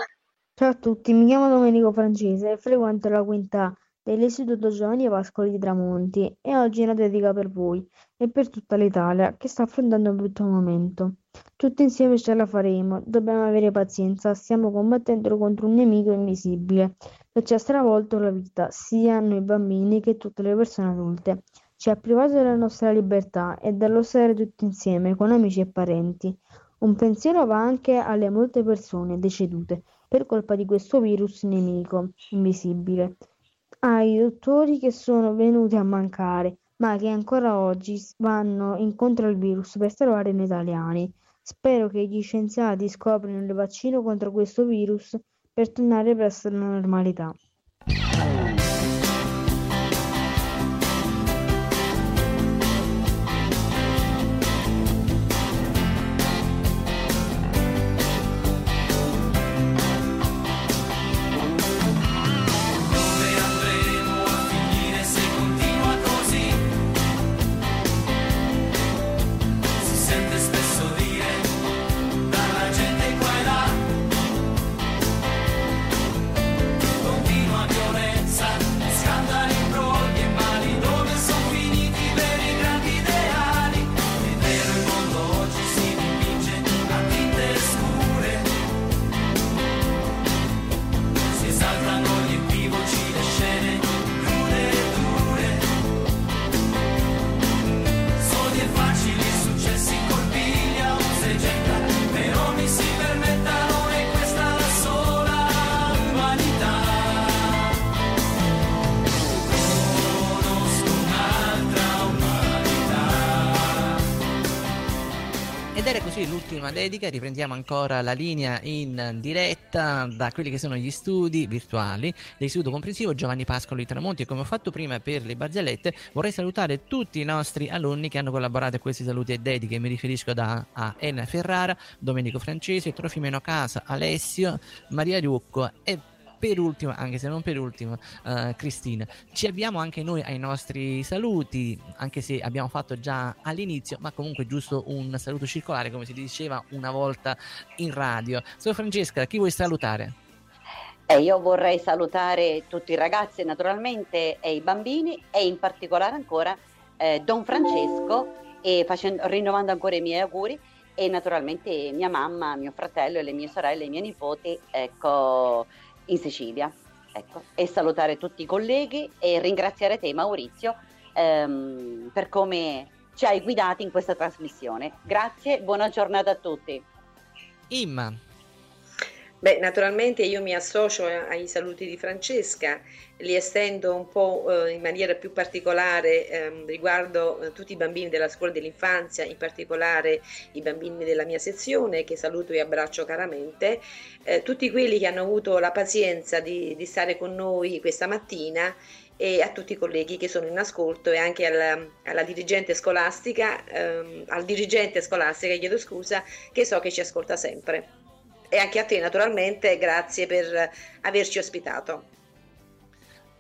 S12: Ciao a tutti, mi chiamo Domenico Francese e frequento la quinta dell'Istituto Giovanni Pascoli di Tramonti e oggi una dedica per voi e per tutta l'Italia che sta affrontando un brutto momento. Tutti insieme ce la faremo, dobbiamo avere pazienza, stiamo combattendo contro un nemico invisibile che ci ha stravolto la vita, sia noi bambini che tutte le persone adulte. Ci ha privato della nostra libertà e dallo stare tutti insieme con amici e parenti. Un pensiero va anche alle molte persone decedute per colpa di questo virus nemico invisibile, ai dottori che sono venuti a mancare, ma che ancora oggi vanno incontro al virus per salvare noi italiani. Spero che gli scienziati scoprano il vaccino contro questo virus per tornare presto alla normalità.
S2: Dedica, riprendiamo ancora la linea in diretta da quelli che sono gli studi virtuali dell'Istituto Comprensivo Giovanni Pascoli Tramonti. E come ho fatto prima per le barzellette vorrei salutare tutti i nostri alunni che hanno collaborato a questi saluti e dediche, mi riferisco da, a. Elena Ferrara, Domenico Francese, Trofimeno Casa, Alessio, Maria Riucco e per ultimo, anche se non per ultimo, eh, Cristina, ci abbiamo anche noi ai nostri saluti, anche se abbiamo fatto già all'inizio, ma comunque giusto un saluto circolare, come si diceva una volta in radio. Sor Francesca, chi vuoi salutare?
S4: E io vorrei salutare tutti i ragazzi naturalmente e i bambini e in particolare ancora eh, Don Francesco e facendo- rinnovando ancora i miei auguri e naturalmente mia mamma, mio fratello, le mie sorelle, i miei nipoti ecco, in Sicilia. Ecco. E salutare tutti i colleghi e ringraziare te Maurizio ehm, per come ci hai guidati in questa trasmissione. Grazie, buona giornata a tutti.
S2: Imma.
S3: Beh, naturalmente io mi associo ai saluti di Francesca, li estendo un po' eh, in maniera più particolare ehm, riguardo eh, tutti i bambini della scuola dell'infanzia, in particolare i bambini della mia sezione che saluto e abbraccio caramente, eh, tutti quelli che hanno avuto la pazienza di, di stare con noi questa mattina e a tutti i colleghi che sono in ascolto e anche alla, alla dirigente scolastica, ehm, al dirigente scolastica, chiedo scusa, che so che ci ascolta sempre. E anche a te naturalmente, grazie per averci ospitato.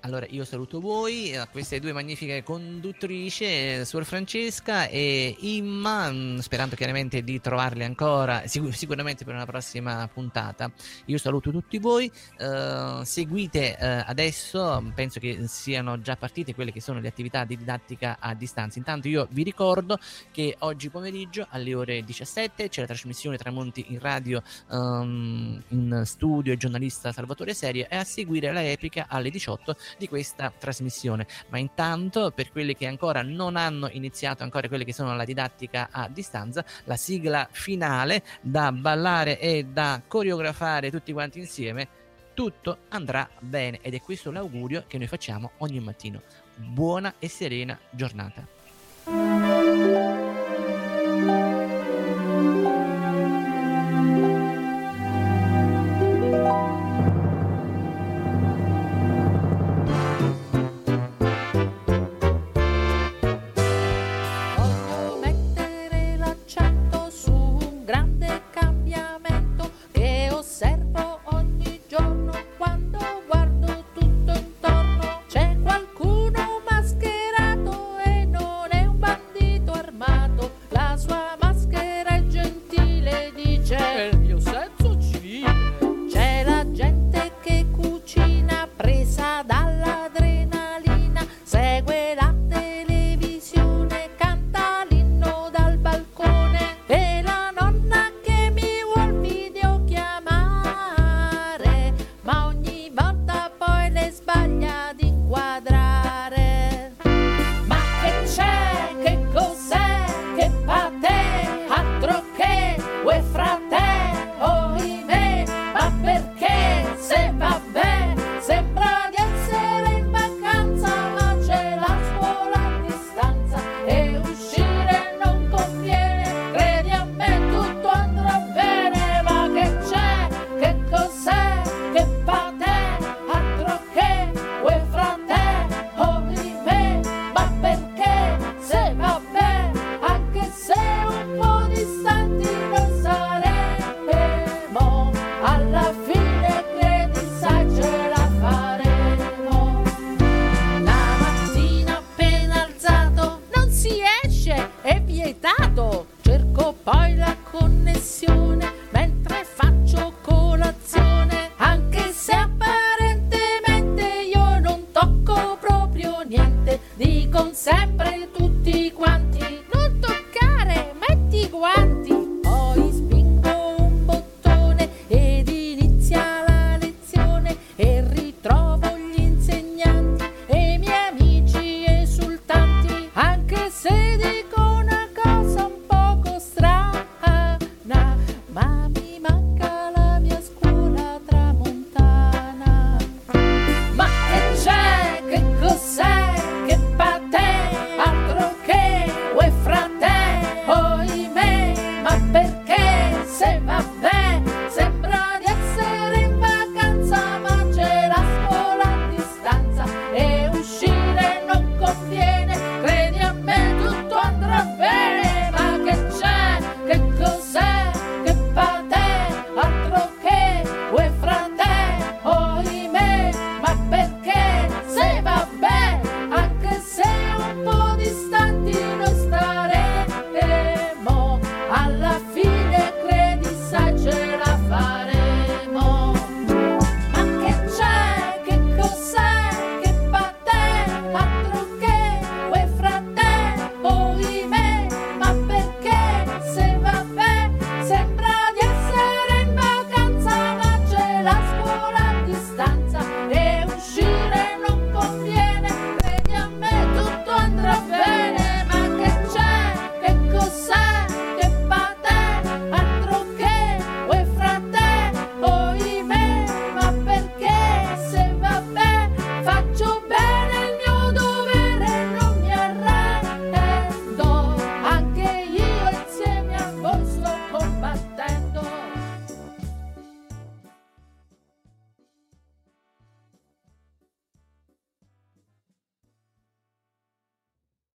S2: Allora, io saluto voi, eh, queste due magnifiche conduttrici, eh, Suor Francesca e Imma, mm, sperando chiaramente di trovarle ancora, sicu- sicuramente per una prossima puntata. Io saluto tutti voi, eh, seguite eh, adesso, penso che siano già partite quelle che sono le attività di didattica a distanza. Intanto io vi ricordo che oggi pomeriggio alle ore 17 c'è la trasmissione Tramonti in radio ehm, in studio il giornalista Salvatore Serie e a seguire la epica alle 18 di questa trasmissione. Ma intanto, per quelli che ancora non hanno iniziato ancora quelle che sono la didattica a distanza, la sigla finale da ballare e da coreografare tutti quanti insieme, tutto andrà bene ed è questo l'augurio che noi facciamo ogni mattino. Buona e serena giornata.